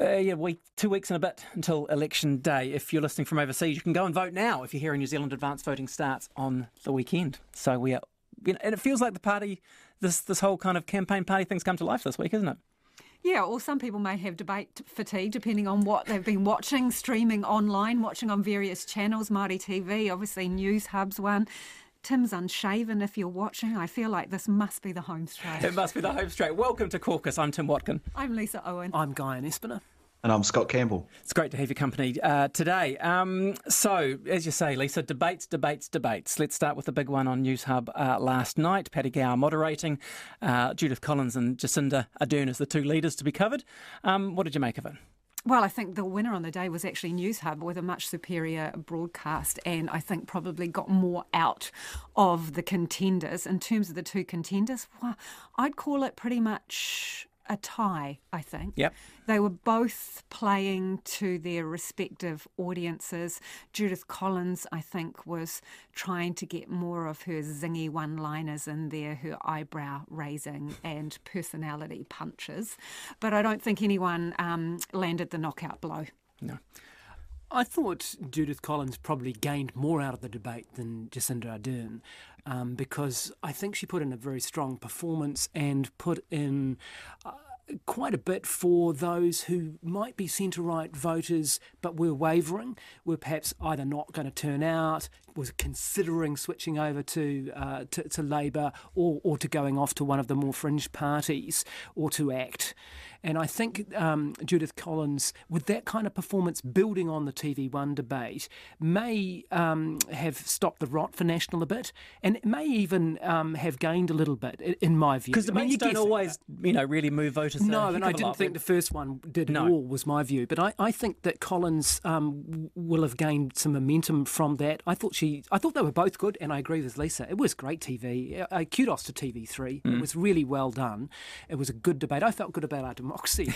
uh, yeah, week, two weeks and a bit until election day. If you're listening from overseas, you can go and vote now. If you're here in New Zealand, advance voting starts on the weekend. So we are, you know, and it feels like the party, this this whole kind of campaign party thing's come to life this week, isn't it? Yeah, or some people may have debate fatigue depending on what they've been watching, streaming online, watching on various channels, Māori TV, obviously Newshub's one. Tim's unshaven if you're watching. I feel like this must be the home straight. It must be the home straight. Welcome to Caucus. I'm Tim Watkin. I'm Lisa Owen. I'm Guy Espiner. And I'm Scott Campbell. It's great to have your company uh, today. Um, so, as you say, Lisa, debates, debates, debates. Let's start with the big one on Newshub uh, last night. Paddy Gower moderating, uh, Judith Collins and Jacinda Ardern as the two leaders to be covered. Um, what did you make of it? Well, I think the winner on the day was actually Newshub with a much superior broadcast, and I think probably got more out of the contenders. In terms of the two contenders, well, I'd call it pretty much a tie, I think. Yep. They were both playing to their respective audiences. Judith Collins, I think, was trying to get more of her zingy one liners in there, her eyebrow raising and personality punches. But I don't think anyone um, landed the knockout blow. No. I thought Judith Collins probably gained more out of the debate than Jacinda Ardern um, because I think she put in a very strong performance and put in. Uh, quite a bit for those who might be centre right voters but were wavering, were perhaps either not going to turn out, was considering switching over to, uh, to, to Labour or, or to going off to one of the more fringe parties or to ACT. And I think um, Judith Collins, with that kind of performance building on the TV1 debate, may um, have stopped the rot for National a bit and may even um, have gained a little bit, in my view. Because I mean, you don't always, you know, really move voters. a no, and I didn't think the first one did No. at all, was my view. But I, I think that Collins um, will have gained some momentum from that. I thought she, I thought they were both good, and I agree with Lisa. It was great TV. Uh, kudos to TV3. Mm. It was really well done. It was a good debate. I felt good about our democracy watching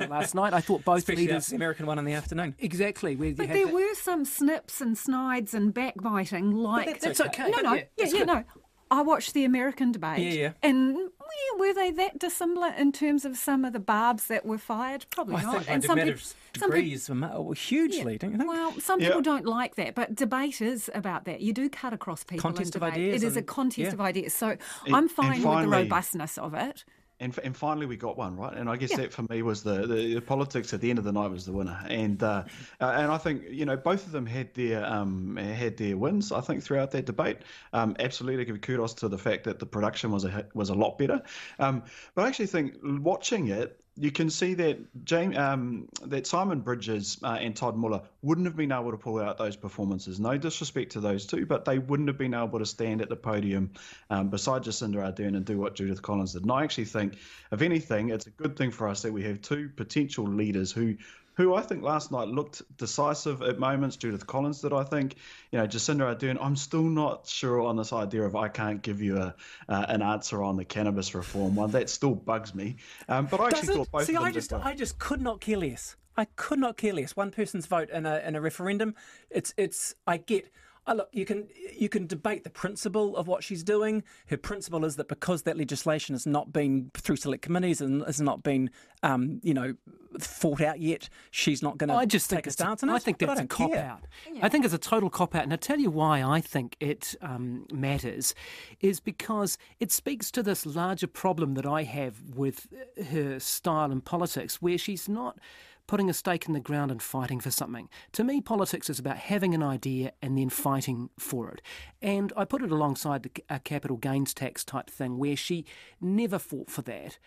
it last night. I thought both Especially leaders. the American one in the afternoon. Exactly. Where But had there that- were some snips and snides and backbiting, like that's okay. No, no, Yeah, yeah, yeah, no. I watched the American debate. Yeah, yeah. And yeah, were they that dissimilar in terms of some of the barbs that were fired? Probably I not. think and some the matter some peop- degrees were ma- hugely, don't you think? Well, some Yeah. people don't like that, but debate is about that. You do cut across people Contest in of ideas It is a contest yeah. of ideas. So And- I'm and fine with the robustness of it. And, and finally, we got one right, and I guess that for me was the, the, the politics at the end of the night was the winner, and uh, uh, and I think you know both of them had their um, had their wins. I think throughout that debate, um, absolutely give kudos to the fact that the production was a was a lot better. Um, but I actually think watching it, you can see that James, um, that Simon Bridges uh, and Todd Muller wouldn't have been able to pull out those performances. No disrespect to those two, but they wouldn't have been able to stand at the podium um, beside Jacinda Ardern and do what Judith Collins did. And I actually think, if anything, it's a good thing for us that we have two potential leaders who. Who I think last night looked decisive at moments. Judith Collins did, I think. You know, Jacinda Ardern. I'm still not sure on this idea of I can't give you a uh, an answer on the cannabis reform one. That still bugs me. Um, but I Does actually it? thought both See, of them I just. I just could not care less. I could not care less. One person's vote in a in a referendum. It's it's. I get. I look, you can you can debate the principle of what she's doing. Her principle is that because that legislation has not been through select committees and has not been, um, you know, fought out yet, she's not going to I just take think a it's stance on it. I think that's a cop care. out. I think it's a total cop out, and I tell you why I think it um, matters is because it speaks to this larger problem that I have with her style in politics, where she's not putting a stake in the ground and fighting for something. To me, politics is about having an idea and then fighting for it. And I put it alongside a capital gains tax type thing, where she never fought for that.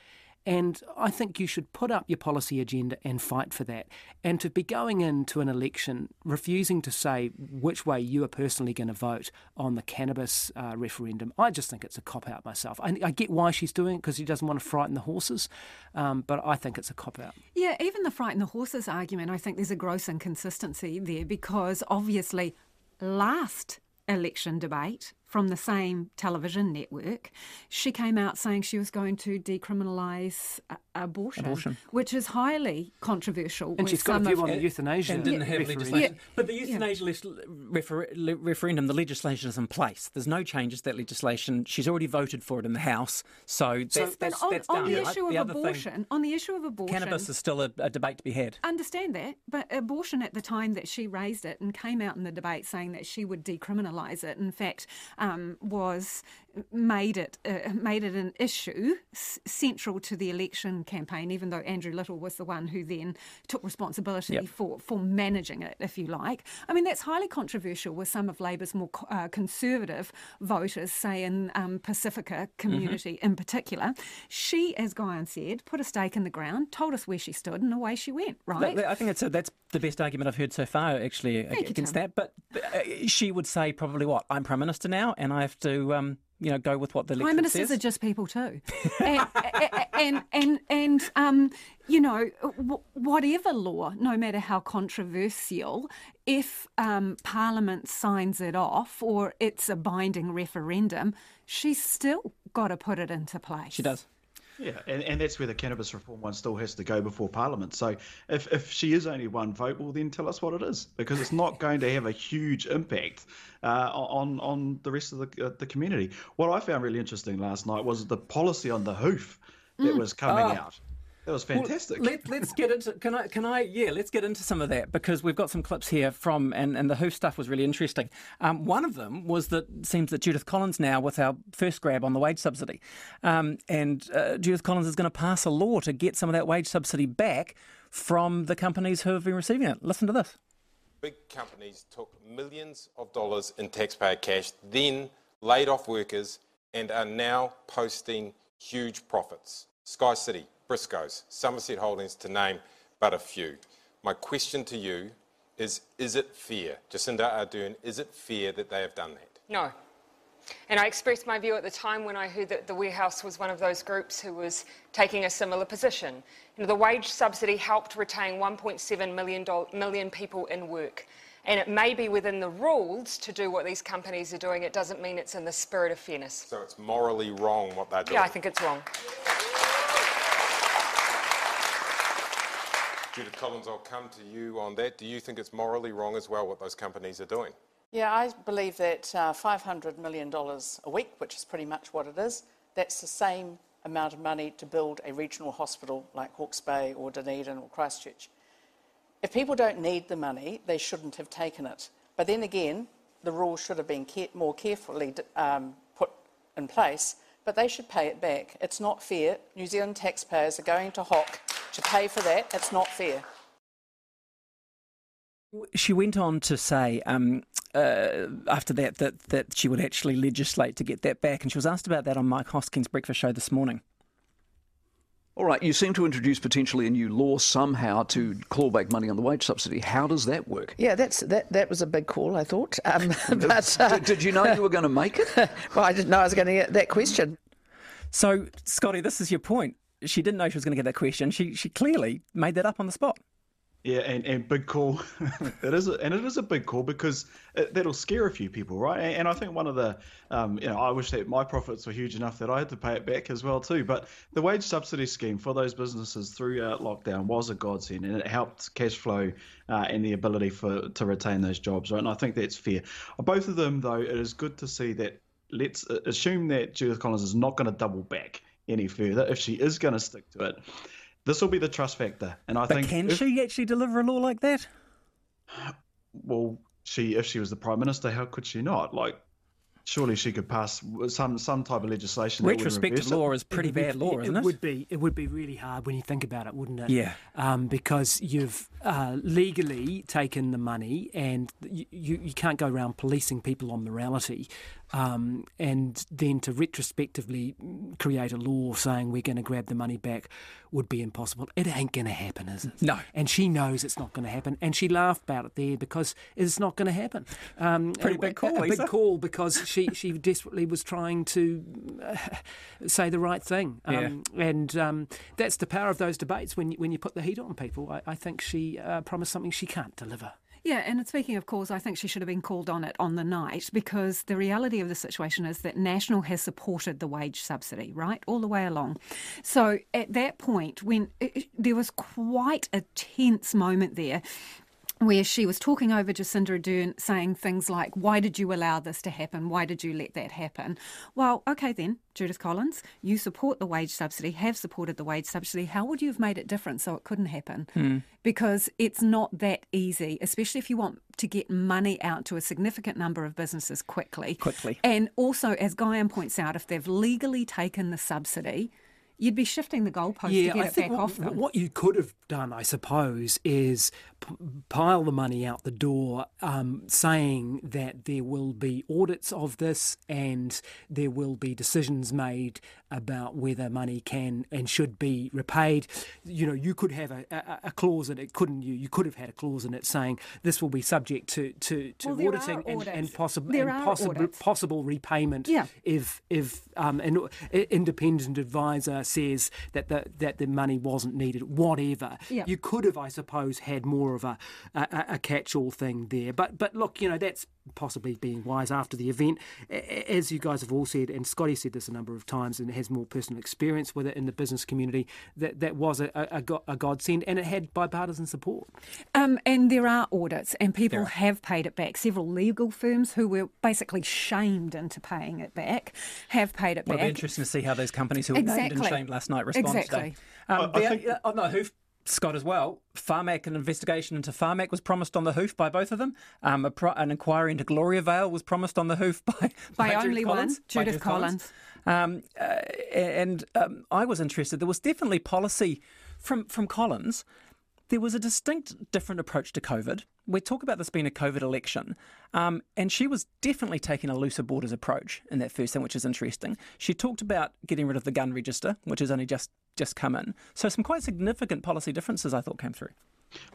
And I think you should put up your policy agenda and fight for that. And to be going into an election refusing to say which way you are personally going to vote on the cannabis uh, referendum, I just think it's a cop out myself. I, I get why she's doing it because she doesn't want to frighten the horses, um, but I think it's a cop out. Yeah, even the frighten the horses argument, I think there's a gross inconsistency there because obviously last election debate from the same television network, she came out saying she was going to decriminalise uh, abortion, Abortion. which is highly controversial. And she's got a some view on the euthanasia and didn't have legislation. Yeah. But the euthanasia lis- refer- le- referendum, the legislation is in place. There's no changes to that legislation. She's already voted for it in the House, so that's, that's, on, that's on done. the issue of other abortion, thing, on the issue of abortion, cannabis is still a, a debate to be had. understand that, but abortion at the time that she raised it and came out in the debate saying that she would decriminalise it, in fact, um, was made it uh, made it an issue s- central to the election campaign. Even though Andrew Little was the one who then took responsibility Yep. for for managing it, if you like. I mean, that's highly controversial with some of Labor's more co- uh, conservative voters, say in um, Pasifika community in particular. She, as Guyan said, put a stake in the ground, told us where she stood, and away she went. Right. I think that's, a, that's the best argument I've heard so far, actually, Thank against Tim. that. But uh, she would say probably what? I'm Prime Minister now, and I have to, um, you know, go with what the Prime ministers says. are just people too, and and and, and um, you know, w- whatever law, no matter how controversial, if um, Parliament signs it off or it's a binding referendum, she's still got to put it into place. She does. Yeah, and, and that's where the cannabis reform one still has to go before Parliament. So if, if she is only one vote, well, then tell us what it is, because it's not going to have a huge impact uh, on on the rest of the uh, the community. What I found really interesting last night was the policy on the hoof that was coming Oh. out. That was fantastic. Let, let's get into can I can I yeah let's get into some of that because we've got some clips here from and, and the hoof stuff was really interesting. Um, one of them was that it seems that Judith Collins now with our first grab on the wage subsidy, um, and uh, Judith Collins is going to pass a law to get some of that wage subsidy back from the companies who have been receiving it. Listen to this. Big companies took millions of dollars in taxpayer cash, then laid off workers, and are now posting huge profits. SkyCity, Briscoes, Summerset Holdings, to name but a few. My question to you is Is it fair, Jacinda Ardern, is it fair that they have done that? No. And I expressed my view at the time when I heard that the warehouse was one of those groups who was taking a similar position. You know, the wage subsidy helped retain 1.7 million, people in work. And it may be within the rules to do what these companies are doing. It doesn't mean it's in the spirit of fairness. So it's morally wrong what they're doing. Yeah, I think it's wrong. Judith Collins, I'll come to you on that. Do you think it's morally wrong as well what those companies are doing? Yeah, I believe that uh, $500 million a week, which is pretty much what it is, that's the same amount of money to build a regional hospital like Hawke's Bay or Dunedin or Christchurch. If people don't need the money, they shouldn't have taken it. But then again, the rules should have been more carefully um, put in place, but they should pay it back. It's not fair. New Zealand taxpayers are going to Hock to pay for that. It's not fair. She went on to say um, uh, after that, that that she would actually legislate to get that back, and she was asked about that on Mike Hosking's breakfast show this morning. All right, you seem to introduce potentially a new law somehow to claw back money on the wage subsidy. How does that work? Yeah, that's that. That was a big call, I thought. Um, but uh, did, did you know you were going to make it? well, I didn't know I was going to get that question. So, Scotty, this is your point. She didn't know she was going to get that question. She she clearly made that up on the spot. Yeah, and, and big call. it is, a, and it is a big call because it, that'll scare a few people, right? And, and I think one of the, um, you know, I wish that my profits were huge enough that I had to pay it back as well too. But the wage subsidy scheme for those businesses throughout lockdown was a godsend, and it helped cash flow uh, and the ability for to retain those jobs, right? And I think that's fair. Both of them, though, it is good to see that. Let's assume that Judith Collins is not going to double back any further. If she is going to stick to it, this will be the trust factor, and I but think. can if, she actually deliver a law like that? Well, she if she was the prime minister, how could she not? Like, surely she could pass some some type of legislation. that would Retrospective law is pretty bad be- law, isn't it? It would be. It would be really hard when you think about it, wouldn't it? Yeah. Um, because you've uh, legally taken the money, and you, you you can't go around policing people on morality. Um, and then to retrospectively create a law saying we're going to grab the money back would be impossible. It ain't going to happen, is it? No. And she knows it's not going to happen, and she laughed about it there because it's not going to happen. Um, Pretty a, big call, a, a big call because she she desperately was trying to uh, say the right thing. Um, And um, that's the power of those debates when you, when you put the heat on people. I, I think she uh, promised something she can't deliver. Yeah, and speaking of calls, I think she should have been called on it on the night because the reality of the situation is that National has supported the wage subsidy, right, all the way along. So at that point, when it, there was quite a tense moment there where she was talking over Jacinda Ardern, saying things like, Why did you allow this to happen? Why did you let that happen? Well, okay, then, Judith Collins, you support the wage subsidy, have supported the wage subsidy. How would you have made it different so it couldn't happen? Hmm. Because it's not that easy, especially if you want to get money out to a significant number of businesses quickly. Quickly. And also, as Guyan points out, if they've legally taken the subsidy, you'd be shifting the goalpost to get I it think back what, off them. what you could have done, I suppose, is p- pile the money out the door, um, saying that there will be audits of this and there will be decisions made about whether money can and should be repaid. You know, you could have a, a, a clause in it, couldn't you? You could have had a clause in it saying this will be subject to to, to Well, auditing and, and, possible and possible possible repayment Yeah. if if um, an independent advisor says that the that the money wasn't needed, whatever. Yeah. You could have, I suppose, had more of a, a, a catch-all thing there. But but look, you know that's possibly being wise after the event, A- a- as you guys have all said, and Scotty said this a number of times, and has more personal experience with it in the business community. That that was a, a, a godsend, and it had bipartisan support. Um, and there are audits, and people have paid it back. Several legal firms who were basically shamed into paying it back have paid it Well, it'll be back. interesting to see how those companies who were named and shamed last night respond Exactly. today. Um, I the- think- oh, no, Hoof, Scott as well. Pharmac, an investigation into Pharmac was promised on the Hoof by both of them. Um, a pro- an inquiry into Gloriavale was promised on the Hoof by, By Judith only one, Collins, by Judith Collins. Um, uh, and um, I was interested. There was definitely policy from from Collins. There was a distinct different approach to COVID. We talk about this being a COVID election, um, and she was definitely taking a looser borders approach in that first thing, which is interesting. She talked about getting rid of the gun register, which has only just just come in. So some quite significant policy differences I thought came through.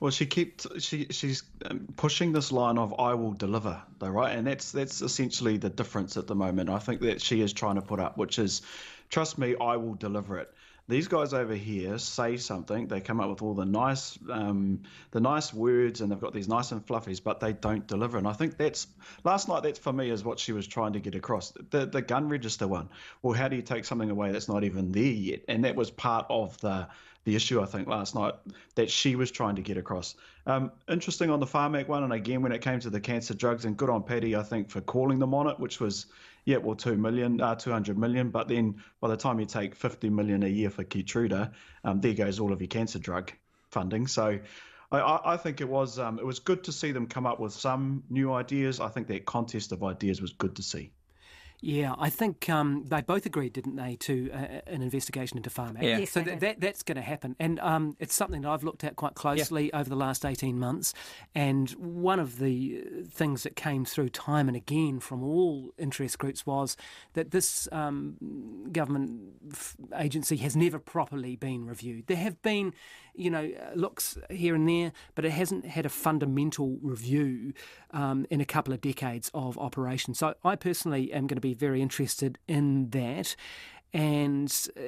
Well, she kept she she's um, pushing this line of "I will deliver," though, right? And that's that's essentially the difference at the moment. I think that she is trying to put up, which is, trust me, I will deliver it. These guys over here say something, they come up with all the nice, um, the nice words, and they've got these nice and fluffies, but they don't deliver. And I think that's last night. That for me is what she was trying to get across. The the gun register one. Well, how do you take something away that's not even there yet? And that was part of the the issue I think last night that she was trying to get across. Um, interesting on the Pharmac one, and again when it came to the cancer drugs, and good on Paddy I think for calling them on it, which was yeah well two million, uh, two hundred million, but then by the time you take fifty million a year for Keytruda, um, there goes all of your cancer drug funding. So. I- I, I think it was um, it was good to see them come up with some new ideas. I think that contest of ideas was good to see. Yeah, I think um, they both agreed, didn't they, to uh, an investigation into Pharmac. Yeah. Yes, so they that, that's going to happen, and um, it's something that I've looked at quite closely over the last eighteen months. And one of the uh, things that came through time and again from all interest groups was that this um, government f- agency has never properly been reviewed. There have been, you know, uh, looks here and there, but it hasn't had a fundamental review um, in a couple of decades of operation. So I personally am going to be very interested in that. And uh,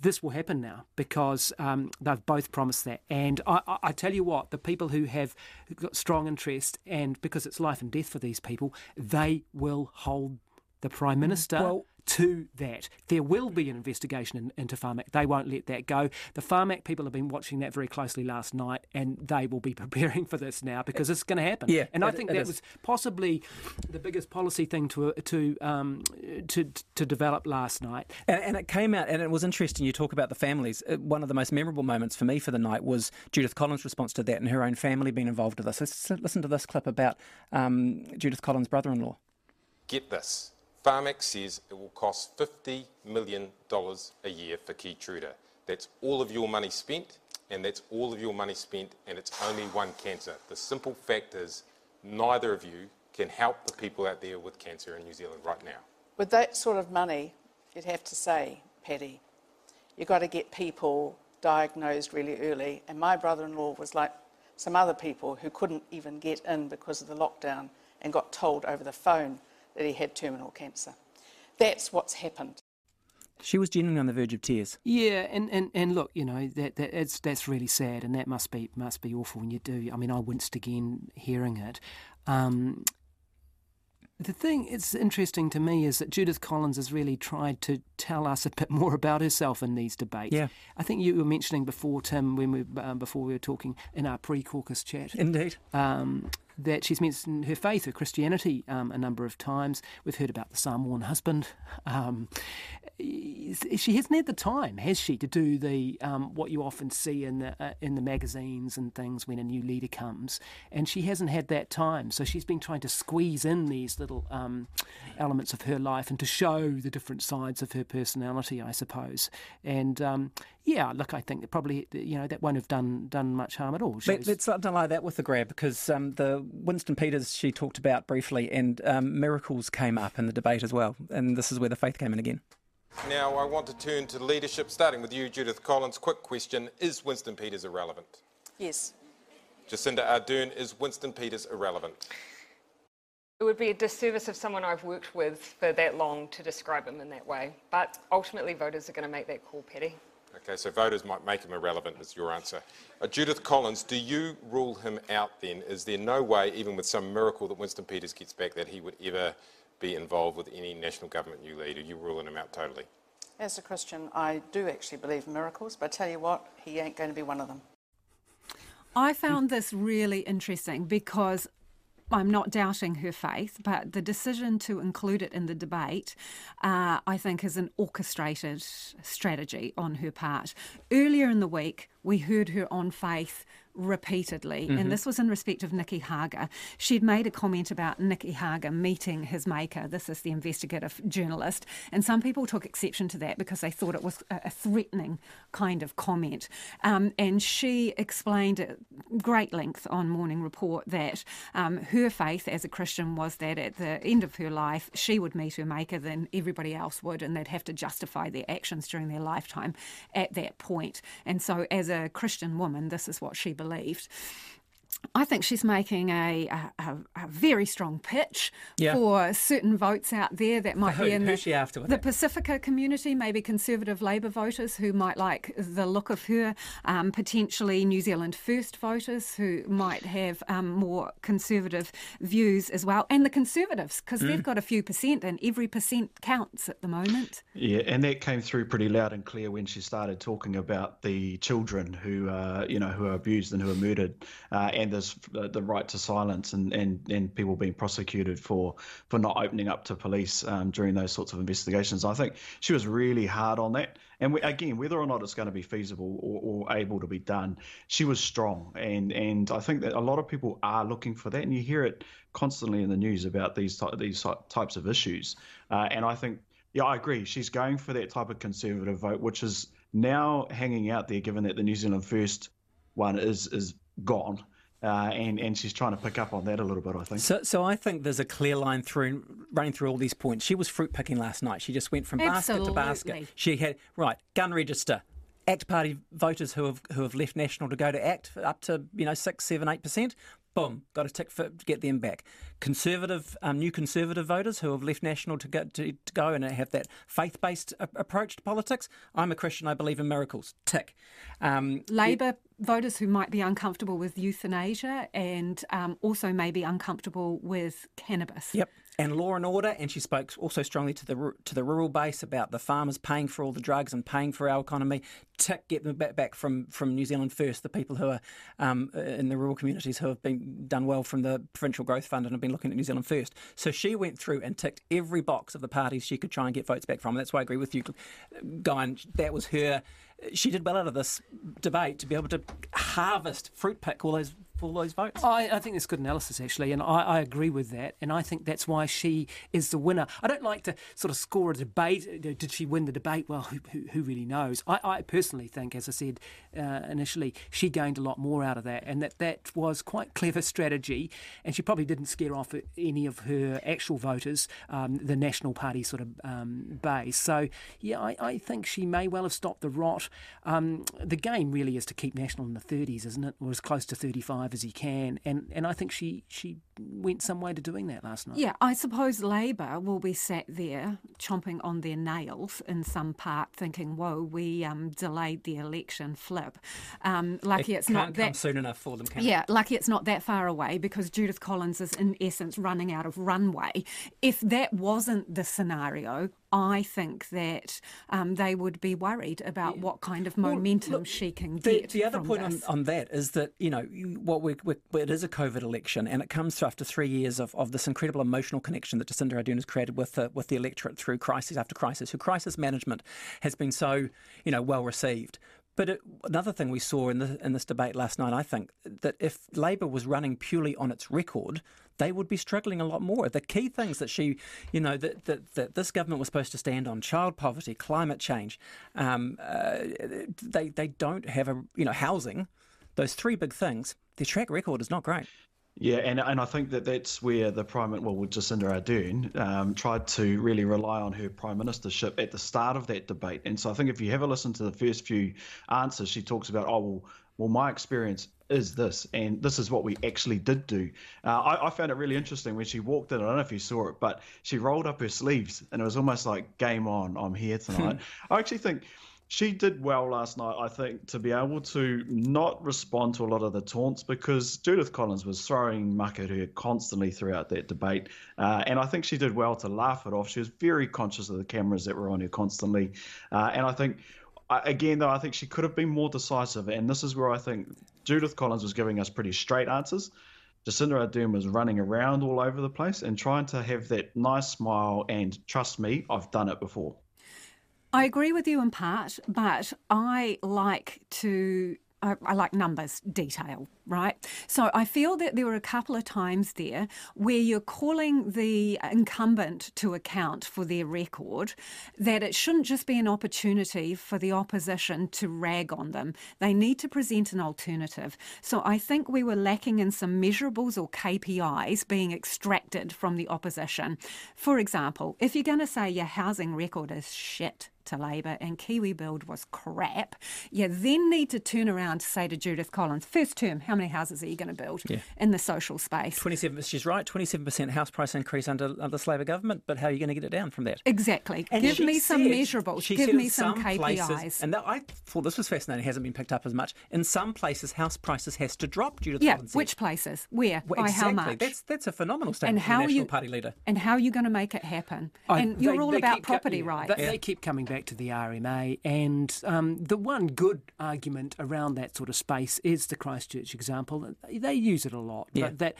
this will happen now because um, they've both promised that. And I, I, I tell you what, the people who have got strong interest, and because it's life and death for these people, they will hold the Prime Minister Well- to that. There will be an investigation in, into Pharmac. They won't let that go. The Pharmac people have been watching that very closely last night, and they will be preparing for this now because it's going to happen. Yeah, and I it- think it that is. was possibly the biggest policy thing to to um, to to develop last night. And, and it came out, and it was interesting. You talk about the families. Uh, One of the most memorable moments for me for the night was Judith Collins' response to that, and her own family being involved with this. Let's listen to this clip about um, Judith Collins' brother-in-law. Get this. Pharmac says it will cost $50 million a year for Keytruda. That's all of your money spent, and that's all of your money spent, and it's only one cancer. The simple fact is, neither of you can help the people out there with cancer in New Zealand right now. With that sort of money, you'd have to say, Paddy, you've got to get people diagnosed really early. And my brother in law was like some other people who couldn't even get in because of the lockdown and got told over the phone that he had terminal cancer. That's what's happened. She was genuinely on the verge of tears. Yeah, and, and, and look, you know that, that it's, that's really sad, and that must be must be awful when you do. I mean, I winced again hearing it. Um, the thing that's interesting to me is that Judith Collins has really tried to tell us a bit more about herself in these debates. Yeah. I think you were mentioning before, Tim, when we um, before we were talking in our pre-caucus chat. Indeed. Um, that she's mentioned her faith, her Christianity, um, a number of times. We've heard about the Samoan husband. Um, she hasn't had the time, has she, to do the um, what you often see in the uh, in the magazines and things when a new leader comes, and she hasn't had that time. So she's been trying to squeeze in these little um, elements of her life and to show the different sides of her personality, I suppose. And um, yeah, look, I think that probably you know that won't have done done much harm at all. Let, us not deny that with the grab because um, the Winston Peters she talked about briefly and um, miracles came up in the debate as well, and this is where the faith came in again. Now, I want to turn to leadership, starting with you, Judith Collins. Quick question Is Winston Peters irrelevant? Yes. Jacinda Ardern, is Winston Peters irrelevant? It would be a disservice of someone I've worked with for that long to describe him in that way. But ultimately, voters are going to make that call, Paddy. Okay, so voters might make him irrelevant, is your answer. Uh, Judith Collins, do you rule him out then? Is there no way, even with some miracle that Winston Peters gets back, that he would ever be involved with any national government new leader? You ruling him out totally? As a Christian, I do actually believe in miracles, but I tell you what, he ain't going to be one of them. I found this really interesting because I'm not doubting her faith, but the decision to include it in the debate, uh, I think, is an orchestrated strategy on her part. Earlier in the week, we heard her on faith repeatedly, mm-hmm. and this was in respect of Nicky Hager. She'd made a comment about Nicky Hager meeting his maker. This is the investigative journalist, and some people took exception to that because they thought it was a, threatening kind of comment. Um, and she explained at great length on Morning Report that um, her faith as a Christian was that at the end of her life, she would meet her maker than everybody else would, and they'd have to justify their actions during their lifetime at that point. And so, as a Christian woman, this is what she believed. I think she's making a, a, a very strong pitch yeah. for certain votes out there that might who, be in the, the Pasifika community, maybe Conservative Labour voters who might like the look of her, um, potentially New Zealand First voters who might have um, more conservative views as well, and the Conservatives because mm. they've got a few percent, and every percent counts at the moment. Yeah, and that came through pretty loud and clear when she started talking about the children who, uh, you know, who are abused and who are murdered, uh, and there's the, the, right to silence and, and, and people being prosecuted for for not opening up to police um, during those sorts of investigations. I think she was really hard on that. And we, again, whether or not it's going to be feasible or, or, able to be done, she was strong. And and I think that a lot of people are looking for that, and you hear it constantly in the news about these these types of issues. Uh, and I think, yeah, I agree. She's going for that type of conservative vote, which is now hanging out there, given that the New Zealand First one is is gone. Uh, and and she's trying to pick up on that a little bit, I think. So, so I think there's a clear line through running through all these points. She was fruit picking last night. She just went from Absolutely. basket to basket. She had right gun register, ACT Party voters who have who have left National to go to ACT up to you know six, seven, eight percent boom, got a tick for, to get them back. Conservative, um, new Conservative voters who have left National to go, to, to go and have that faith based a- approach to politics. I'm a Christian, I believe in miracles. Tick. Um, Labour it, voters who might be uncomfortable with euthanasia and um, also may be uncomfortable with cannabis. Yep and law and order. And she spoke also strongly to the to the rural base about the farmers paying for all the drugs and paying for our economy. Get them back, from from New Zealand first. The people who are um, in the rural communities who have been done well from the provincial growth fund and have been looking at New Zealand first. So she went through and ticked every box of the parties she could try and get votes back from. That's why I agree with you, Guy. That was her. She did well out of this debate to be able to harvest, fruit pick all those all those votes? I, I think that's good analysis, actually, and I, I, agree with that. And I think that's why she is the winner. I don't like to sort of score a debate. Did she win the debate? Well, who, who, who really knows? I, I, personally think, as I said uh, initially, she gained a lot more out of that, and that that was quite clever strategy. And she probably didn't scare off any of her actual voters, um, the National Party sort of um, base. So, yeah, I, I, think she may well have stopped the rot. Um, the game really is to keep National in the 30s, isn't it? Or as close to 35 as he can. And, and I think she, she went some way to doing that last night. Yeah, I suppose Labour will be sat there chomping on their nails in some part, thinking, whoa, we um, delayed the election flip. Um, lucky it it's not that soon enough for them. yeah, it? lucky it's not that far away because Judith Collins is in essence running out of runway. If that wasn't the scenario, I think that um, they would be worried about yeah. what kind of momentum well, look, she can the, get. The other point on, on, that is that you know what we it is a COVID election, and it comes after three years of, of this incredible emotional connection that Jacinda Ardern has created with the, with the electorate through crisis after crisis. Her crisis management has been so you know well received. But it, another thing we saw in, the, in this debate last night, I think, that if Labor was running purely on its record, they would be struggling a lot more. The key things that she, you know, that, that, that this government was supposed to stand on child poverty, climate change, um, uh, they, they don't have a, you know, housing, those three big things, their track record is not great. Yeah, and and I think that that's where the prime well, Jacinda Ardern um, tried to really rely on her prime ministership at the start of that debate. And so I think if you have a listen to the first few answers, she talks about, oh well, well, my experience is this, and this is what we actually did do. Uh, I, I, found it really interesting when she walked in. I don't know if you saw it, but she rolled up her sleeves, and it was almost like "Game on, I'm here tonight." I actually think she did well last night, I think, to be able to not respond to a lot of the taunts because Judith Collins was throwing muck at her constantly throughout that debate. Uh, and I think she did well to laugh it off. She was very conscious of the cameras that were on her constantly. Uh, and I think, again, though, I think she could have been more decisive. And this is where I think Judith Collins was giving us pretty straight answers. Jacinda Ardern was running around all over the place and trying to have that nice smile and trust me, I've done it before. I agree with you in part, but I like to I, like numbers, detail, right? So I feel that there were a couple of times there where you're calling the incumbent to account for their record, that it shouldn't just be an opportunity for the opposition to rag on them. They need to present an alternative. So I think we were lacking in some measurables or KPIs being extracted from the opposition. For example, if you're going to say your housing record is shit, to Labor and KiwiBuild was crap, you then need to turn around to say to Judith Collins, first term, how many houses are you going to build yeah. in the social space? 27, she's right, 27% house price increase under, under the Labor government, but how are you going to get it down from that? Exactly. And Give me some measurables. Give me some, some KPIs. Places, and that, I thought this was fascinating, hasn't been picked up as much. In some places, house prices has to drop, Judith yeah, Collins which places? Where? Well, By exactly. how much? That's, that's a phenomenal statement and how the National you, Party leader. And how are you going to make it happen? I, and you're they, all they about property rights. They, they keep coming back to the RMA. And um, the one good argument around that sort of space is the Christchurch example. They use it a lot, yeah. but that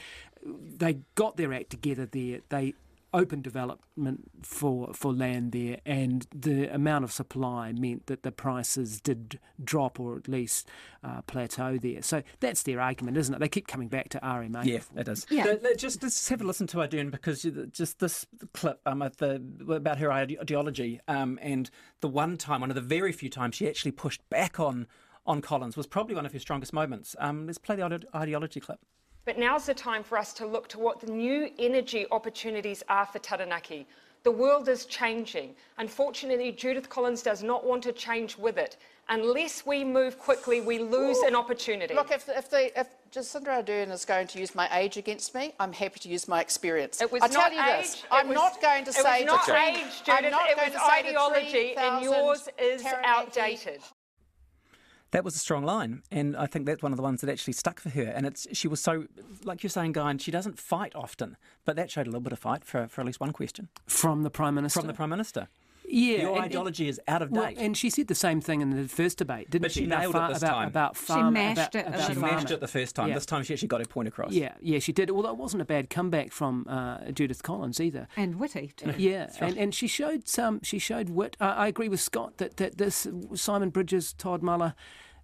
they got their act together there. They open development for for land there, and the amount of supply meant that the prices did drop or at least uh, plateau there. So that's their argument, isn't it? They keep coming back to RMA. Yeah, it is. Yeah. just, just have a listen to Ardern because just this clip um, the, about her ideology um, and the one time, one of the very few times she actually pushed back on on Collins was probably one of her strongest moments. Um, let's play the ideology clip. But now's the time for us to look to what the new energy opportunities are for Taranaki. The world is changing. Unfortunately, Judith Collins does not want to change with it. Unless we move quickly, we lose Ooh. an opportunity. Look, if, if, the, if Jacinda Ardern is going to use my age against me, I'm happy to use my experience. It was I not tell you age, this, I'm was, not going to it say was not to age, Judith. it was ideology, and yours is outdated that was a strong line, and I think that's one of the ones that actually stuck for her. And it's she was so, like you're saying, Guy, and she doesn't fight often, but that showed a little bit of fight for, for at least one question from the prime minister. From the prime minister. Yeah, your and, ideology is out of date. Well, and she said the same thing in the first debate, didn't but she? she nailed about, it this about, time. About farm, she mashed about, it. About she farming. mashed it the first time. Yeah. This time she actually got her point across. Yeah, yeah, she did. Although it wasn't a bad comeback from uh, Judith Collins either. And witty too. Yeah, right. and, and she showed some. She showed wit. I agree with Scott that that this Simon Bridges, Todd Muller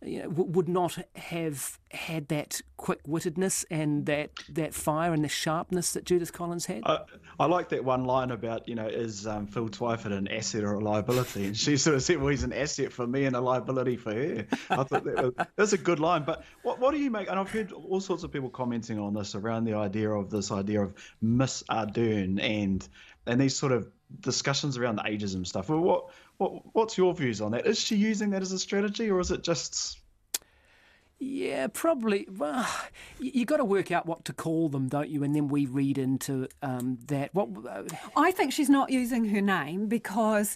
you know, w- would not have had that quick wittedness and that, that fire and the sharpness that Judith Collins had. I, I like that one line about, you know, is um, Phil Twyford an asset or a liability? And she sort of said, well, he's an asset for me and a liability for her. I thought that was, that's a good line. But what, what do you make? And I've heard all sorts of people commenting on this around the idea of this idea of Miss Ardern and and these sort of discussions around the ageism stuff. Well, what what what's your views on that? Is she using that as a strategy, or is it just? Yeah, probably. Well, you, you got to work out what to call them, don't you? And then we read into um, that. What uh, I think she's not using her name because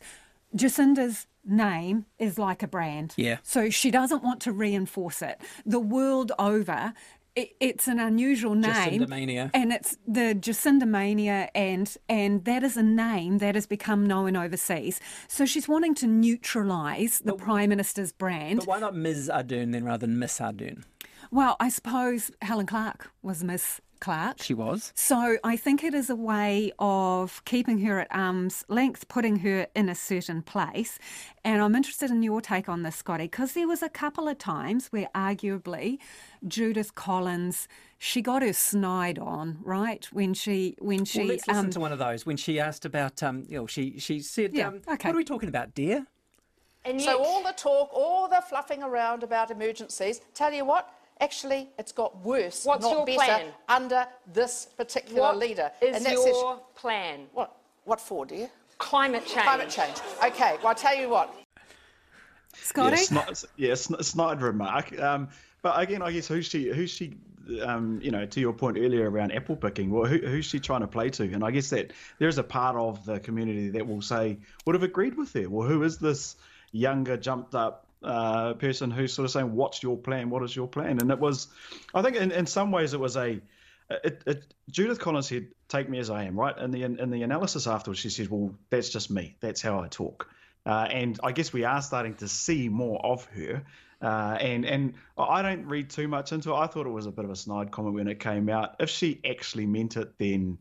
Jacinda's name is like a brand. Yeah. So she doesn't want to reinforce it. The world over, it, it's an unusual name. Jacinda Mania. And it's the Jacinda Mania, and, and that is a name that has become known overseas. So she's wanting to neutralise the Prime Minister's brand. But why not Ms. Ardern then rather than Miss Ardern? Well, I suppose Helen Clark was Miss Clark. She was. So I think it is a way of keeping her at arm's length, putting her in a certain place. And I'm interested in your take on this, Scotty, because there was a couple of times where arguably Judith Collins she got her snide on, right? When she when she well, let's listen um, to one of those when she asked about um, you know, she she said, Yeah, um, okay. "What are we talking about, dear?" And so all the talk, all the fluffing around about emergencies, tell you what, actually it's got worse, What's not your better, plan? under this particular What leader. is and that's your plan? What? What for, dear? Climate change. Climate change. Okay, well, I'll tell you what. Scotty. Yeah, snide, yeah, sn- snide remark. Um, but again, I guess who's she? Who's she? Um, you know, to your point earlier around apple picking, well, who, who's she trying to play to? And I guess that there's a part of the community that will say would have agreed with her. Well, who is this younger, jumped up uh, person who's sort of saying, "What's your plan? What is your plan?" And it was, I think, in, in some ways, it was a. It, it, Judith Collins said, "Take me as I am." Right, and the in the analysis afterwards, she said, "Well, that's just me. That's how I talk." Uh, and I guess we are starting to see more of her. Uh, and and I don't read too much into it. I thought it was a bit of a snide comment when it came out. If she actually meant it, then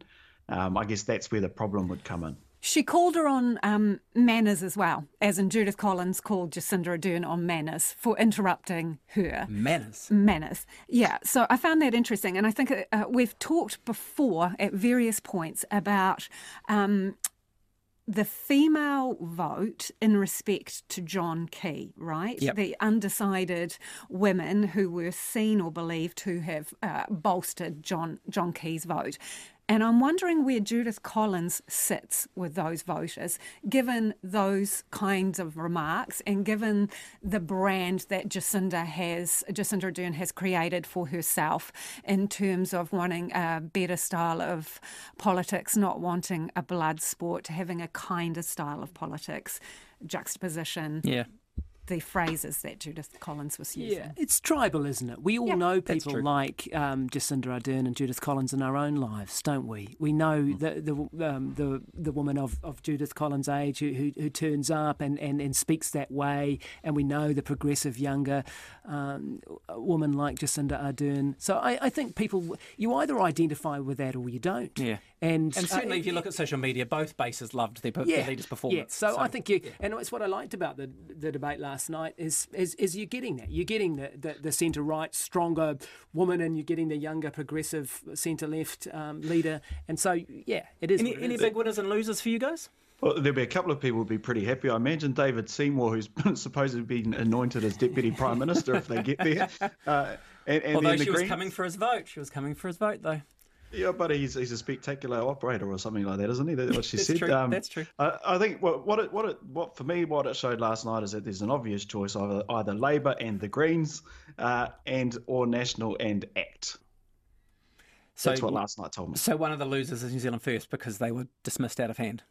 um, I guess that's where the problem would come in. She called her on um, manners as well, as in Judith Collins called Jacinda Ardern on manners for interrupting her. Manners. Manners. Yeah, so I found that interesting. And I think uh, we've talked before at various points about um, the female vote in respect to John Key, right? Yep. The undecided women who were seen or believed to have uh, bolstered John, John Key's vote. And I'm wondering where Judith Collins sits with those voters, given those kinds of remarks and given the brand that Jacinda has, Jacinda Ardern has created for herself in terms of wanting a better style of politics, not wanting a blood sport, having a kinder style of politics, juxtaposition, Yeah. The phrases that Judith Collins was using. Yeah, it's tribal, isn't it? We all Yeah, know people like um, Jacinda Ardern and Judith Collins in our own lives, don't we? We know Mm. the the um, the, the woman of, of Judith Collins' age who, who, who turns up and, and, and speaks that way, and we know the progressive younger um, woman like Jacinda Ardern. So I, I think people you either identify with that or you don't. Yeah. And, And certainly, uh, if you look at social media, both bases loved their, per- yeah, their leaders' performance. Yeah. So, I think you, and it's what I liked about the the debate last night is is, is you're getting that. You're getting the, the, the centre right, stronger woman, and you're getting the younger progressive centre left um, leader. And so, yeah, it is. any, it any is. big winners and losers for you guys? Well, there'll be a couple of people who'll be pretty happy. I imagine David Seymour, who's supposedly been anointed as deputy prime minister if they get there. Uh, and, and Although then the she was coming for his vote. She was coming for his vote, though. Yeah, but he's he's a spectacular operator or something like that, isn't he? That's what she That's said. true, that's true. I, I think what what it what it what for me what it showed last night is that there's an obvious choice either either Labor and the Greens, uh, and or National and Act. So, That's what last night told me. So one of the losers is New Zealand First because they were dismissed out of hand,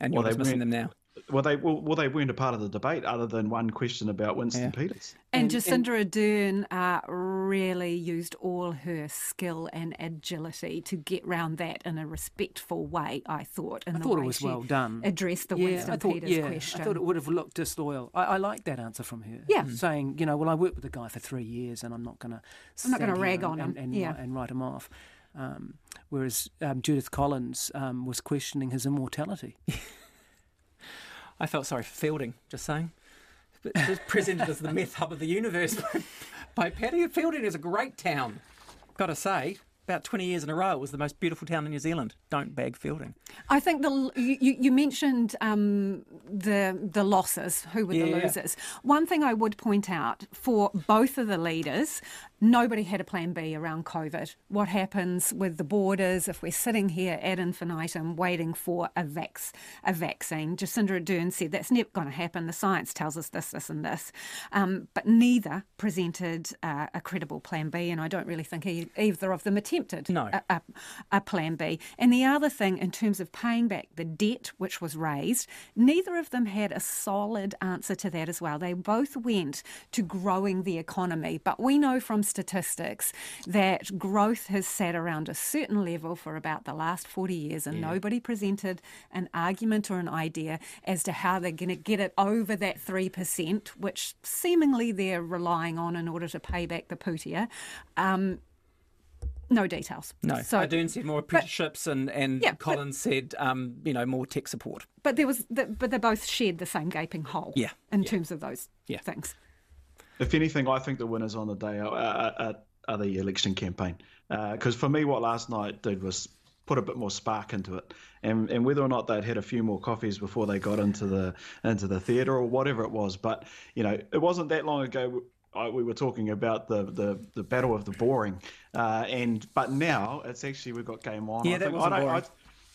and you're Well, dismissing them now. Well, they well, well they weren't a part of the debate other than one question about Winston Peters. And, Jacinda Ardern uh, really used all her skill and agility to get round that in a respectful way, I thought. In I the thought it was well done. Addressed the yeah, Winston I thought, Peters yeah, question. I thought it would have looked disloyal. I, I like that answer from her. Yeah. Saying, you know, well, I worked with the guy for three years and I'm not going to I'm not gonna rag on and, him. And, Yeah. and write him off. Um, whereas um, Judith Collins um, was questioning his immortality. I felt sorry for Feilding, just saying. it was presented as the meth hub of the universe by Paddy. Feilding is a great town, got to say. About 20 years in a row, it was the most beautiful town in New Zealand. Don't bag Feilding. I think the you, you mentioned um, the the losses, who were the losers. One thing I would point out for both of the leaders, nobody had a plan B around COVID. What happens with the borders if we're sitting here ad infinitum waiting for a vax a vaccine? Jacinda Ardern said that's never going to happen. The science tells us this, this, and this. Um, but neither presented uh, a credible plan B, and I don't really think e- either of them attempted No. a, a, a plan B. And the other thing, in terms of paying back the debt which was raised, neither of them had a solid answer to that as well. They both went to growing the economy, but we know from statistics that growth has sat around a certain level for about the last 40 years, and nobody presented an argument or an idea as to how they're going to get it over that 3%, which seemingly they're relying on in order to pay back the putia. Um, no details. No, So, Ardern said more apprenticeships, and, and Yeah, but- Collins said, um, you know, more tech support. but there was, the, but they both shared the same gaping hole. Yeah, In terms of those Yeah. things. If anything, I think the winners on the day are, are, are, are the election campaign. Because for me, what last night did was put a bit more spark into it, and and whether or not they'd had a few more coffees before they got into the into the theatre or whatever it was, but you know, it wasn't that long ago. I, we were talking about the, the, the battle of the boring, uh, and but now it's actually we've got game on. Yeah, I that wasn't I, boring.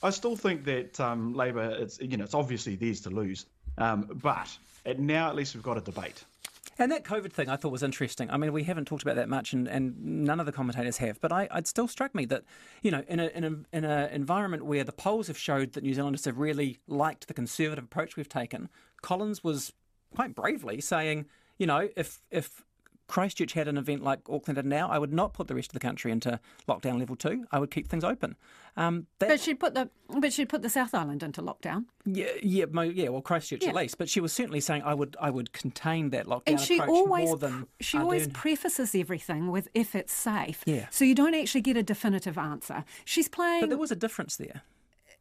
I, I still think that um, Labour, it's you know, it's obviously theirs to lose, um, but at, now at least we've got a debate. And that COVID thing I thought was interesting. I mean, we haven't talked about that much, and, and none of the commentators have. But I, it still struck me that, you know, in a in a in an environment where the polls have showed that New Zealanders have really liked the conservative approach we've taken, Collins was quite bravely saying, you know, if if Christchurch had an event like Auckland did now, I would not put the rest of the country into lockdown level two. I would keep things open. Um, that, But she'd put the but she'd put the South Island into lockdown. yeah, yeah, yeah. Well, Christchurch Yeah. at least, but she was certainly saying I would, I would contain that lockdown And she always more than she always prefaces everything with if it's safe. Yeah. So you don't actually get a definitive answer. She's playing But there was a difference there.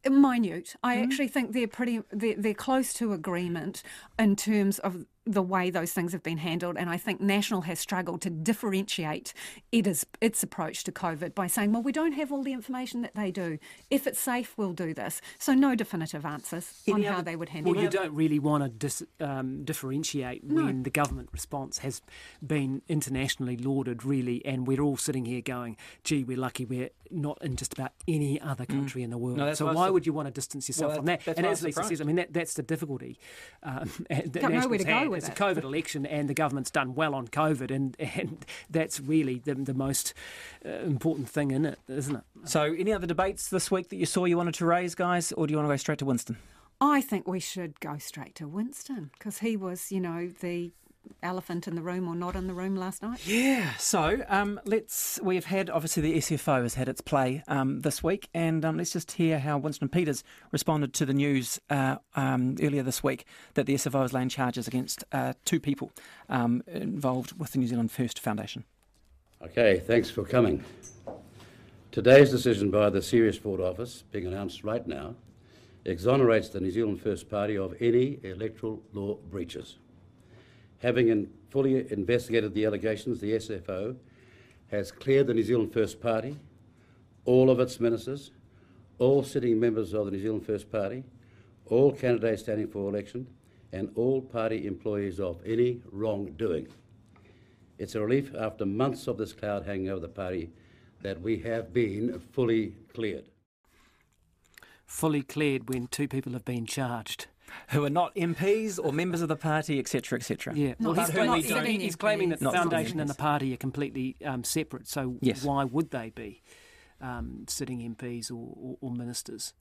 minute. I Mm-hmm. actually think they're pretty they're, they're close to agreement in terms of the way those things have been handled, and I think National has struggled to differentiate its its approach to COVID by saying, "Well, we don't have all the information that they do. If it's safe, we'll do this." So no definitive answers on Any how they would handle Well, you don't really want to dis, um, differentiate when the government response has been internationally lauded, really, and we're all sitting here going, "Gee, we're lucky we're not in just about any other country in the world." Mm. No, so why I would you want to distance yourself Well, from that- that? And as Lisa says, I mean that, that's the difficulty. Um, and that Got nowhere Nationals to go had. with It's a COVID election, and the government's done well on COVID, and, and that's really the, the most uh, important thing in it, isn't it? So, any other debates this week that you saw you wanted to raise, guys, or do you want to go straight to Winston? I think we should go straight to Winston because he was, you know, the elephant in the room or not in the room last night. Yeah. So, um, let's. We've had obviously the SFO has had its play um, this week, and um, let's just hear how Winston Peters responded to the news uh, um, earlier this week that the SFO has laying charges against uh, two people um, involved with the New Zealand First Foundation. Okay, thanks for coming. Today's decision by the Serious Fraud Office, being announced right now, exonerates the New Zealand First Party of any electoral law breaches. Having in fully investigated the allegations, the SFO has cleared the New Zealand First Party, all of its ministers, all sitting members of the New Zealand First Party, all candidates standing for election, and all party employees of any wrongdoing. It's a relief after months of this cloud hanging over the party that we have been fully cleared. Fully cleared when two people have been charged. Who are not MPs or members of the party, etc., etc. Yeah, well, he's, sitting- well, not he's, sitting he's claiming that the Not foundation and the party are completely um, separate. So Yes. why would they be um, sitting MPs or, or, or ministers?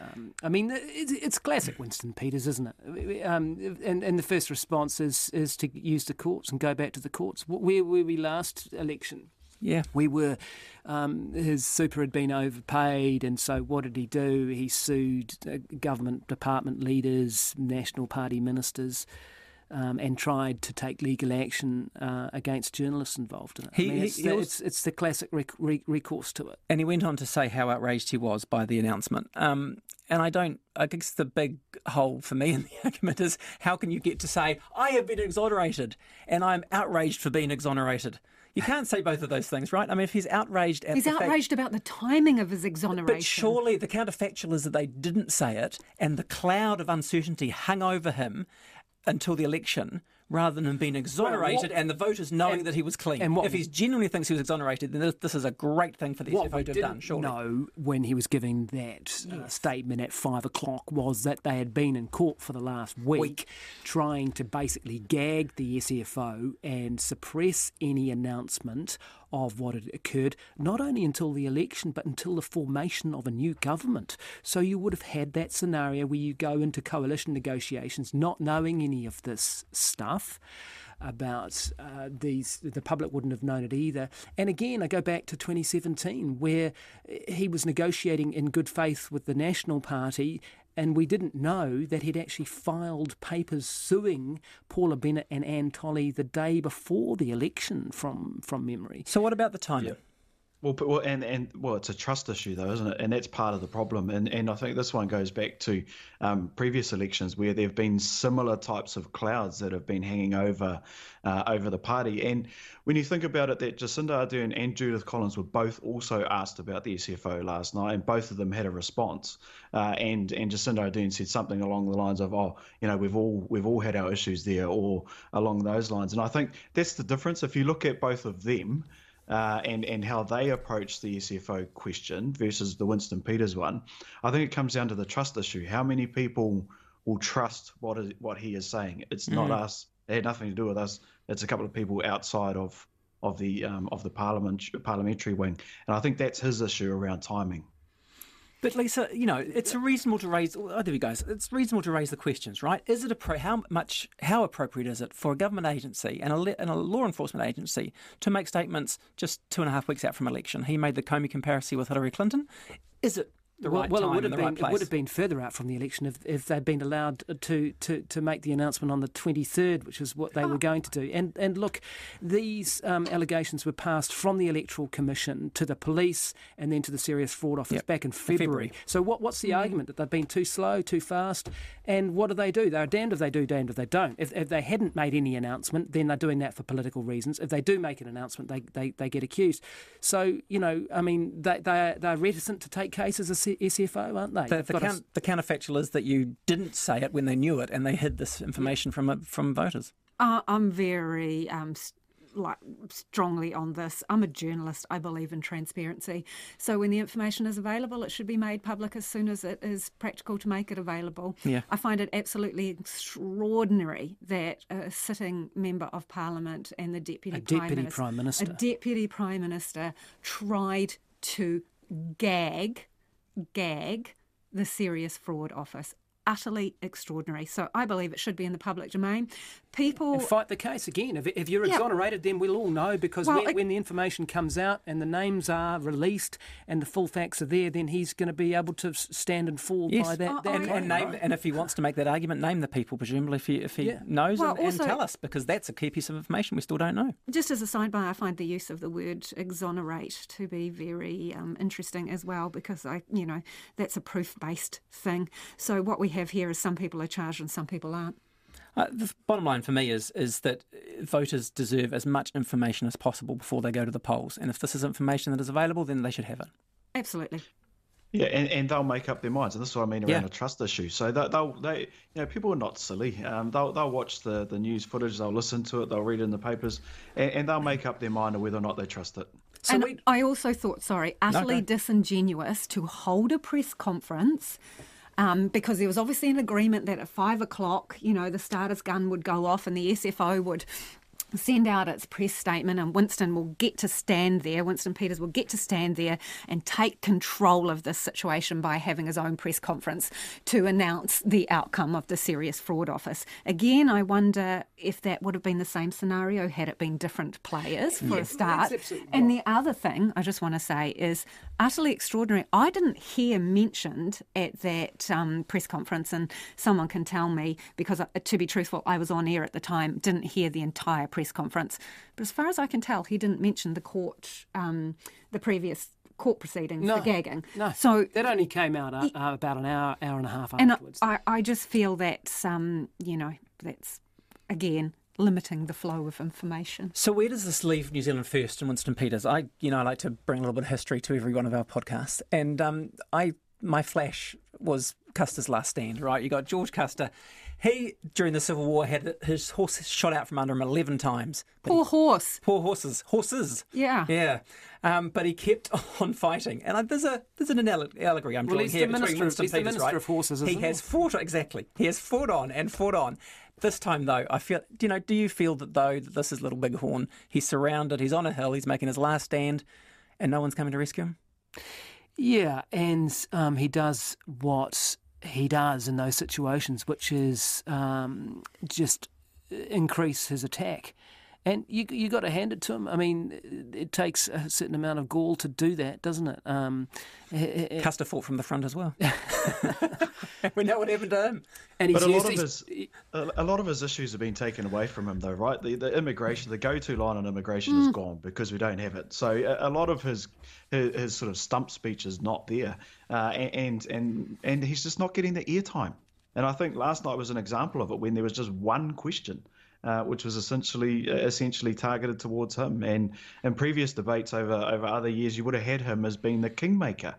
Um, I mean, it's, it's classic Winston Peters, isn't it? Um, and, and the first response is, is to use the courts and go back to the courts. Where were we last election? Yeah. We were, um, his super had been overpaid, and so what did he do? He sued uh, government department leaders, National Party ministers, um, and tried to take legal action uh, against journalists involved in it. He- I mean, he- it's, he the, also- it's, it's the classic rec- re- recourse to it. And he went on to say how outraged he was by the announcement. Um, and I don't. I guess the big hole for me in the argument is how can you get to say I have been exonerated and I'm outraged for being exonerated. You can't say both of those things, right? I mean, if he's outraged at He's the fact- outraged about the timing of his exoneration. but surely the counterfactual is that they didn't say it, and the cloud of uncertainty hung over him until the election, rather than him being exonerated and the voters knowing that he was clean. and what- if he genuinely thinks he was exonerated, then this, this is a great thing for the what SFO to have done. Surely. know when he was giving that uh, statement at five o'clock was that they had been in court for the last week, trying to basically gag the SFO and suppress any announcement of what had occurred, not only until the election but until the formation of a new government. So you would have had that scenario where you go into coalition negotiations not knowing any of this stuff about uh, these. The public wouldn't have known it either. And again, I go back to 2017, where he was negotiating in good faith with the National Party. And we didn't know that he'd actually filed papers suing Paula Bennett and Anne Tolley the day before the election, from from memory. So what about the timing? Well, well, and and well, it's a trust issue though, isn't it? And that's part of the problem. And and I think this one goes back to um, previous elections where there have been similar types of clouds that have been hanging over uh, over the party. And when you think about it, that Jacinda Ardern and Judith Collins were both also asked about the SFO last night, and both of them had a response. Uh, and and Jacinda Ardern said something along the lines of, "Oh, you know, we've all we've all had our issues there," or along those lines. And I think that's the difference. If you look at both of them uh, and and how they approach the SFO question versus the Winston Peters one, I think it comes down to the trust issue. How many people will trust what is what he is saying? It's not Mm. us. It had nothing to do with us. It's a couple of people outside of of the um, of the parliament parliamentary wing, and I think that's his issue around timing. But Lisa, you know, it's a reasonable to raise. Oh, there we go. It's reasonable to raise the questions, right? Is it a pro, how much how appropriate is it for a government agency and a, le- and a law enforcement agency to make statements just two and a half weeks out from election? He made the Comey comparison with Hillary Clinton. Is it the well, right well, time it would have been right it would have been further out from the election if, if they'd been allowed to, to, to make the announcement on the 23rd, which is what they were going to do. And and look, these um, allegations were passed from the Electoral Commission to the police and then to the Serious Fraud Office Yep. back in February. February. So what what's the argument that they've been too slow, too fast? And what do they do? They're damned if they do, damned if they don't. If, if they hadn't made any announcement, then they're doing that for political reasons. If they do make an announcement, they, they, they get accused. So you know, I mean, they they they're reticent to take cases as SFO, aren't they? The, the, got a- the counterfactual is that you didn't say it when they knew it, and they hid this information from from voters. Uh, I'm very um, like strongly on this. I'm a journalist. I believe in transparency. So when the information is available, it should be made public as soon as it is practical to make it available. Yeah. I find it absolutely extraordinary that a sitting member of parliament and the deputy A prime deputy minister, prime minister. a deputy prime minister tried to gag gag the serious fraud office. Utterly extraordinary. So I believe it should be in the public domain. People and fight the case again. If, if you're Yeah. exonerated, then we'll all know because Well, when, it- when the information comes out and the names are released and the full facts are there, then he's going to be able to stand and fall Yes, by that. that and, claim, and name, and if he wants to make that argument, name the people. Presumably, if he if he Yeah. knows Well, and, and tell us, because that's a key piece of information we still don't know. Just as a sidebar, I find the use of the word exonerate to be very um, interesting as well because I, you know, that's a proof-based thing. So what we have here is some people are charged and some people aren't. Uh, the bottom line for me is is that uh, voters deserve as much information as possible before they go to the polls, and if this is information that is available, then they should have it. Absolutely. Yeah, and, and they'll make up their minds, and this is what I mean around Yeah. a trust issue. So they, they'll, they, you know, people are not silly. Um, they'll, they'll watch the, the news footage, they'll listen to it, they'll read it in the papers, and, and they'll make up their mind on whether or not they trust it. and I also thought, sorry, utterly go. disingenuous to hold a press conference. Um, because there was obviously an agreement that at five o'clock, you know, the starter's gun would go off and the SFO would send out its press statement and Winston will get to stand there, Winston Peters will get to stand there and take control of this situation by having his own press conference to announce the outcome of the serious fraud office. Again, I wonder if that would have been the same scenario had it been different players for a start. And the other thing I just want to say is utterly extraordinary. I didn't hear mentioned at that um, press conference, and someone can tell me because, uh, to be truthful, I was on air at the time, didn't hear the entire press conference. But as far as I can tell, he didn't mention the court, um, the previous court proceedings No, for gagging. No, So that only came out uh, uh, about an hour, hour and a half and afterwards. I, I just feel that's um, you know that's again limiting the flow of information. So where does this leave New Zealand First and Winston Peters? I, you know, I like to bring a little bit of history to every one of our podcasts, and um, I, my flash was Custer's last stand. Right, you got George Custer. He during the Civil War had his horse shot out from under him eleven times. But Poor horse. Poor horses, horses. Yeah. Yeah, um, but he kept on fighting, and I, there's a there's an allegory I'm Well, drawing here the between minister of- Winston he's the Peters, minister right? of horses as He well. has fought exactly. He has fought on and fought on. This time, though, I feel. Do you know? Do you feel that though that this is Little Bighorn? He's surrounded. He's on a hill. He's making his last stand, and no one's coming to rescue him. Yeah, and um, he does what he does in those situations, which is um, just increase his attack. And you you got to hand it to him. I mean, it takes a certain amount of gall to do that, doesn't it? Um, Custer fought from the front as well. we know what happened to him. And but a lot of his a, a lot of his issues have been taken away from him, though, right? The, the immigration, the go-to line on immigration Mm. is gone because we don't have it. So a, a lot of his, his his sort of stump speech is not there, uh, and and and he's just not getting the airtime. And I think last night was an example of it when there was just one question. Uh, which was essentially uh, essentially targeted towards him, and in previous debates over over other years, you would have had him as being the kingmaker.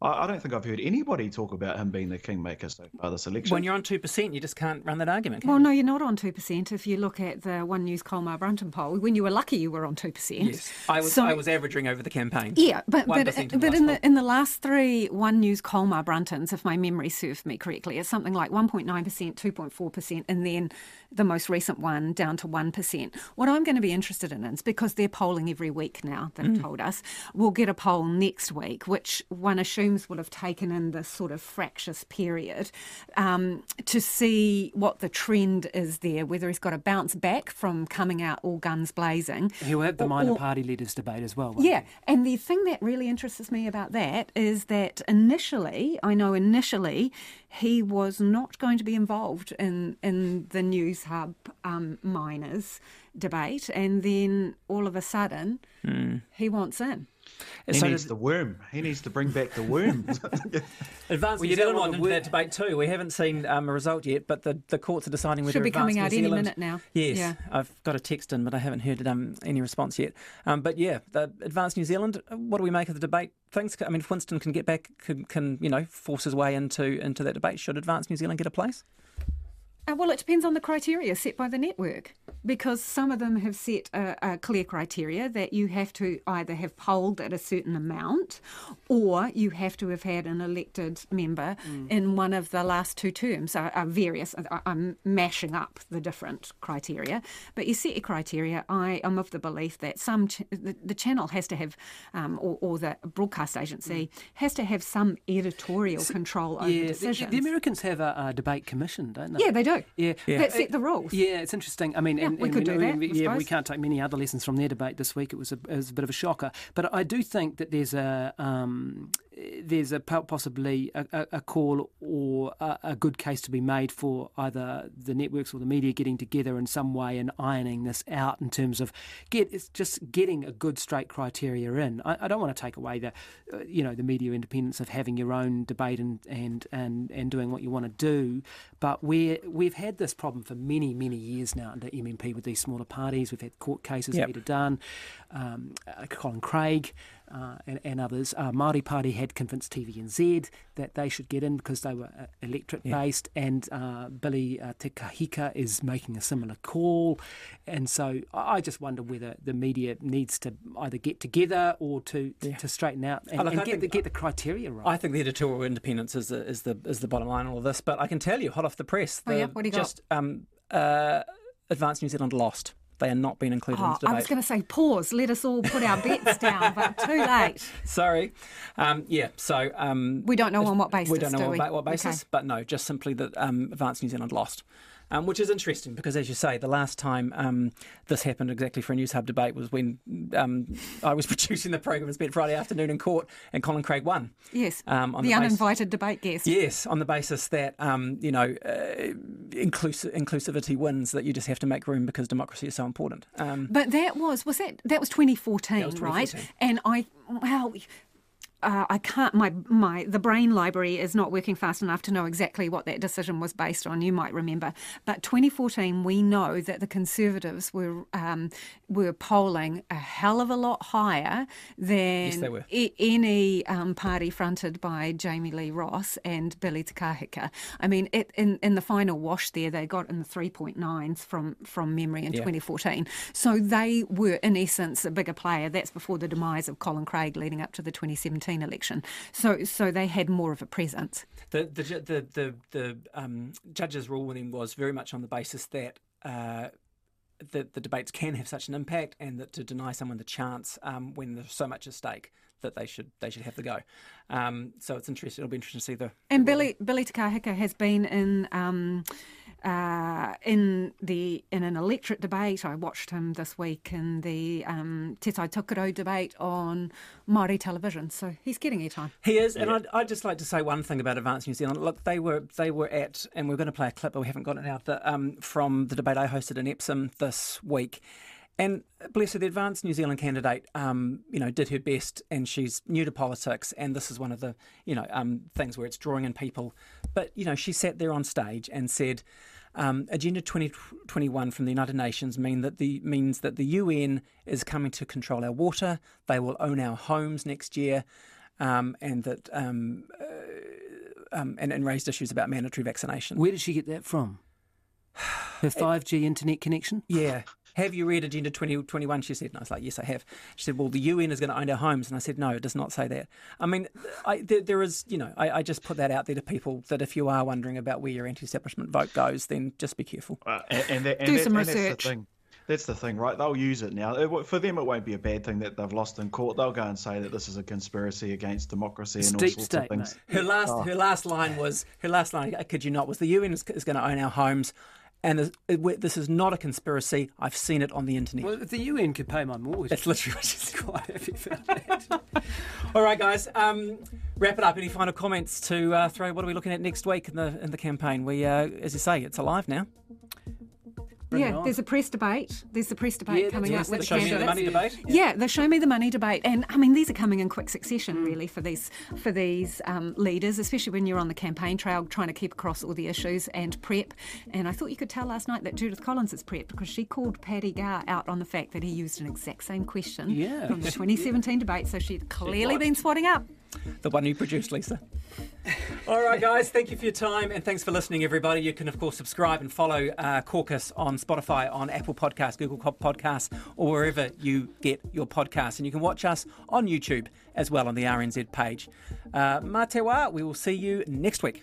I, I don't think I've heard anybody talk about him being the kingmaker so far this election. When you're on two percent, you just can't run that argument. Can Well, you? no, you're not on two percent. If you look at the One News Colmar Brunton poll, when you were lucky, you were on two percent. Yes, I was. I was averaging over the campaign. Yeah, but but, 1% in but the in last the in the last three One News Colmar Bruntons, if my memory serves me correctly, it's something like 1.9%, 2.4%, and then the most recent one down to 1%. What I'm going to be interested in is because they're polling every week now, they've Mm. told us, we'll get a poll next week, which one assumes will have taken in this sort of fractious period um, to see what the trend is there, whether he's got a bounce back from coming out all guns blazing. He'll have the or- minor or- party leaders debate as well. yeah, and the thing that really interests me about that is that initially, I know initially, he was not going to be involved in in the Newshub um, miners debate, and then all of a sudden, Hmm. he wants in. He So needs the worm. He needs to bring back the worm. Advanced Well, New you don't Zealand want wanted the that debate too. We haven't seen um, a result yet, but the, the courts are deciding whether Should be coming New out any Zealand- minute now. Yes, Yeah. I've got a text in, but I haven't heard um, any response yet. Um, but yeah, the Advanced New Zealand. What do we make of the debate? Things. I mean, if Winston can get back, can, can you know force his way into into that debate? Should Advanced New Zealand get a place? Uh, well, it depends on the criteria set by the network because some of them have set a, a clear criteria that you have to either have polled at a certain amount or you have to have had an elected member Mm. in one of the last two terms. Are, are various. I- I'm mashing up the different criteria, but you set your criteria. I am of the belief that some ch- the, the channel has to have, um, or, or the broadcast agency has to have some editorial control over Mm. yeah, the- decisions. The, Americans have a, a debate commission, don't they? Yeah, they do. Yeah, That set the rules. Yeah, it's interesting. I mean, Yeah, and, we and could we do that, yeah, we can't take many other lessons from their debate this week. It was a, it was a bit of a shocker. But I do think that there's a um, there's a possibly a, a, call or a, a good case to be made for either the networks or the media getting together in some way and ironing this out in terms of get it's just getting a good straight criteria in. I, I don't want to take away the uh, you know the media independence of having your own debate and and and, and doing what you want to do, but we we've had this problem for many many years now under MMP with these smaller parties. We've had court cases Yep. Peter Dunne, um, uh, Colin Craig. Uh, and, and others. Uh, Māori Party had convinced TVNZ that they should get in because they were uh, electorate based, and uh, Billy uh, Te Kahika is making a similar call. And so I I just wonder whether the media needs to either get together or to, to straighten out and, Oh, look, and get, think- the, get the criteria right. I think the editorial independence is the, is the is the bottom line in all this. But I can tell you, hot off the press, Oh, yeah? What do you got? just um, uh, Advanced New Zealand lost. They are not being included in Oh, this debate. I was going to say pause. Let us all put our bets down, but too late. Sorry. Um, yeah, so. Um, We don't know on what basis, We don't know do on we? what basis, Okay. but no, just simply that um, Advanced New Zealand lost. Um, which is interesting because, as you say, the last time um, this happened exactly for a Newshub debate was when um, I was producing the program and spent Friday afternoon in court, and Colin Craig won. Yes, Um, on the, the uninvited debate guest. Yes, on the basis that um, you know uh, inclusivity wins, that you just have to make room because democracy is so important. Um, But that was was that that was 2014, That was right? And I well. Uh, I can't. My my the brain library is not working fast enough to know exactly what that decision was based on. You might remember, but 2014, we know that the Conservatives were um, were polling a hell of a lot higher than yes, I- any um, party fronted by Jami-Lee Ross and Billy Te Kahika. I mean, it, in in the final wash there, they got in the 3.9s from from memory in Yeah. 2014. So they were in essence a bigger player. That's before the demise of Colin Craig, leading up to the 2017 election. So so they had more of a presence. The the the the, the um, judge's ruling was very much on the basis that. Uh, the, the debates can have such an impact, and that to deny someone the chance um, when there's so much at stake, that they should they should have the go. Um, so it's interesting. It'll be interesting to see the And Billy Billy Te Kahika has been in um, uh, in the in an electorate debate. I watched him this week in the um, Te Tai Tokerau debate on Māori television. So he's getting airtime. He is, and I'd, I'd just like to say one thing about Advance New Zealand. Look, they were they were at, and we're going to play a clip, but we haven't got it out. The, um, from the debate I hosted in Epsom this week, and bless her, the Advance New Zealand candidate, um, you know, did her best, and she's new to politics, and this is one of the, you know, um, things where it's drawing in people. But you know, she sat there on stage and said. Um, Agenda 2021 from the United Nations mean that the means that the UN is coming to control our water. They will own our homes next year, um, and that um, uh, um, and, and raised issues about mandatory vaccination. Where did she get that from? Her 5G internet connection? Yeah. Have you read Agenda 2021? She said, and I was like, yes, I have. She said, well, the UN is going to own our homes. And I said, no, it does not say that. I mean, I, there, there is, you know, I, I just put that out there to people that if you are wondering about where your anti establishment vote goes, then just be careful. Uh, and, and, that, and Do that- some and That's research. the thing. That's the thing, right? They'll use it now. It, for them, it won't be a bad thing that they've lost in court. They'll go and say that this is a conspiracy against democracy It's and all sorts state, of things. mate. Her last, Oh. her last line was, her last line, I kid you not, was the UN is, is going to own our homes. And this, it, this is not a conspiracy. I've seen it on the internet. Well, the UN could pay my mortgage. That's literally what she said. quite happy about that. All right, guys. Um, wrap it up. Any final comments to uh, throw? What are we looking at next week in the in the campaign? We, uh, as you say, it's alive now. Bring yeah, there's a press debate. There's a press debate Yeah, coming that's up with the the the candidates. Money debate. Yeah, the Show Me the Money debate, and I mean these are coming in quick succession, really, for these for these um, leaders, especially when you're on the campaign trail trying to keep across all the issues and prep. And I thought you could tell last night that Judith Collins is prepped because she called Paddy Gower out on the fact that he used an exact same question Yeah. from the 2017 debate, so she'd clearly been swatting up. The one you produced, Lisa. All right, guys. Thank you for your time and thanks for listening, everybody. You can, of course, subscribe and follow uh, Caucus on Spotify, on Apple Podcasts, Google Podcasts, or wherever you get your podcasts. And you can watch us on YouTube as well on the RNZ page. Uh, mā te. We will see you next week.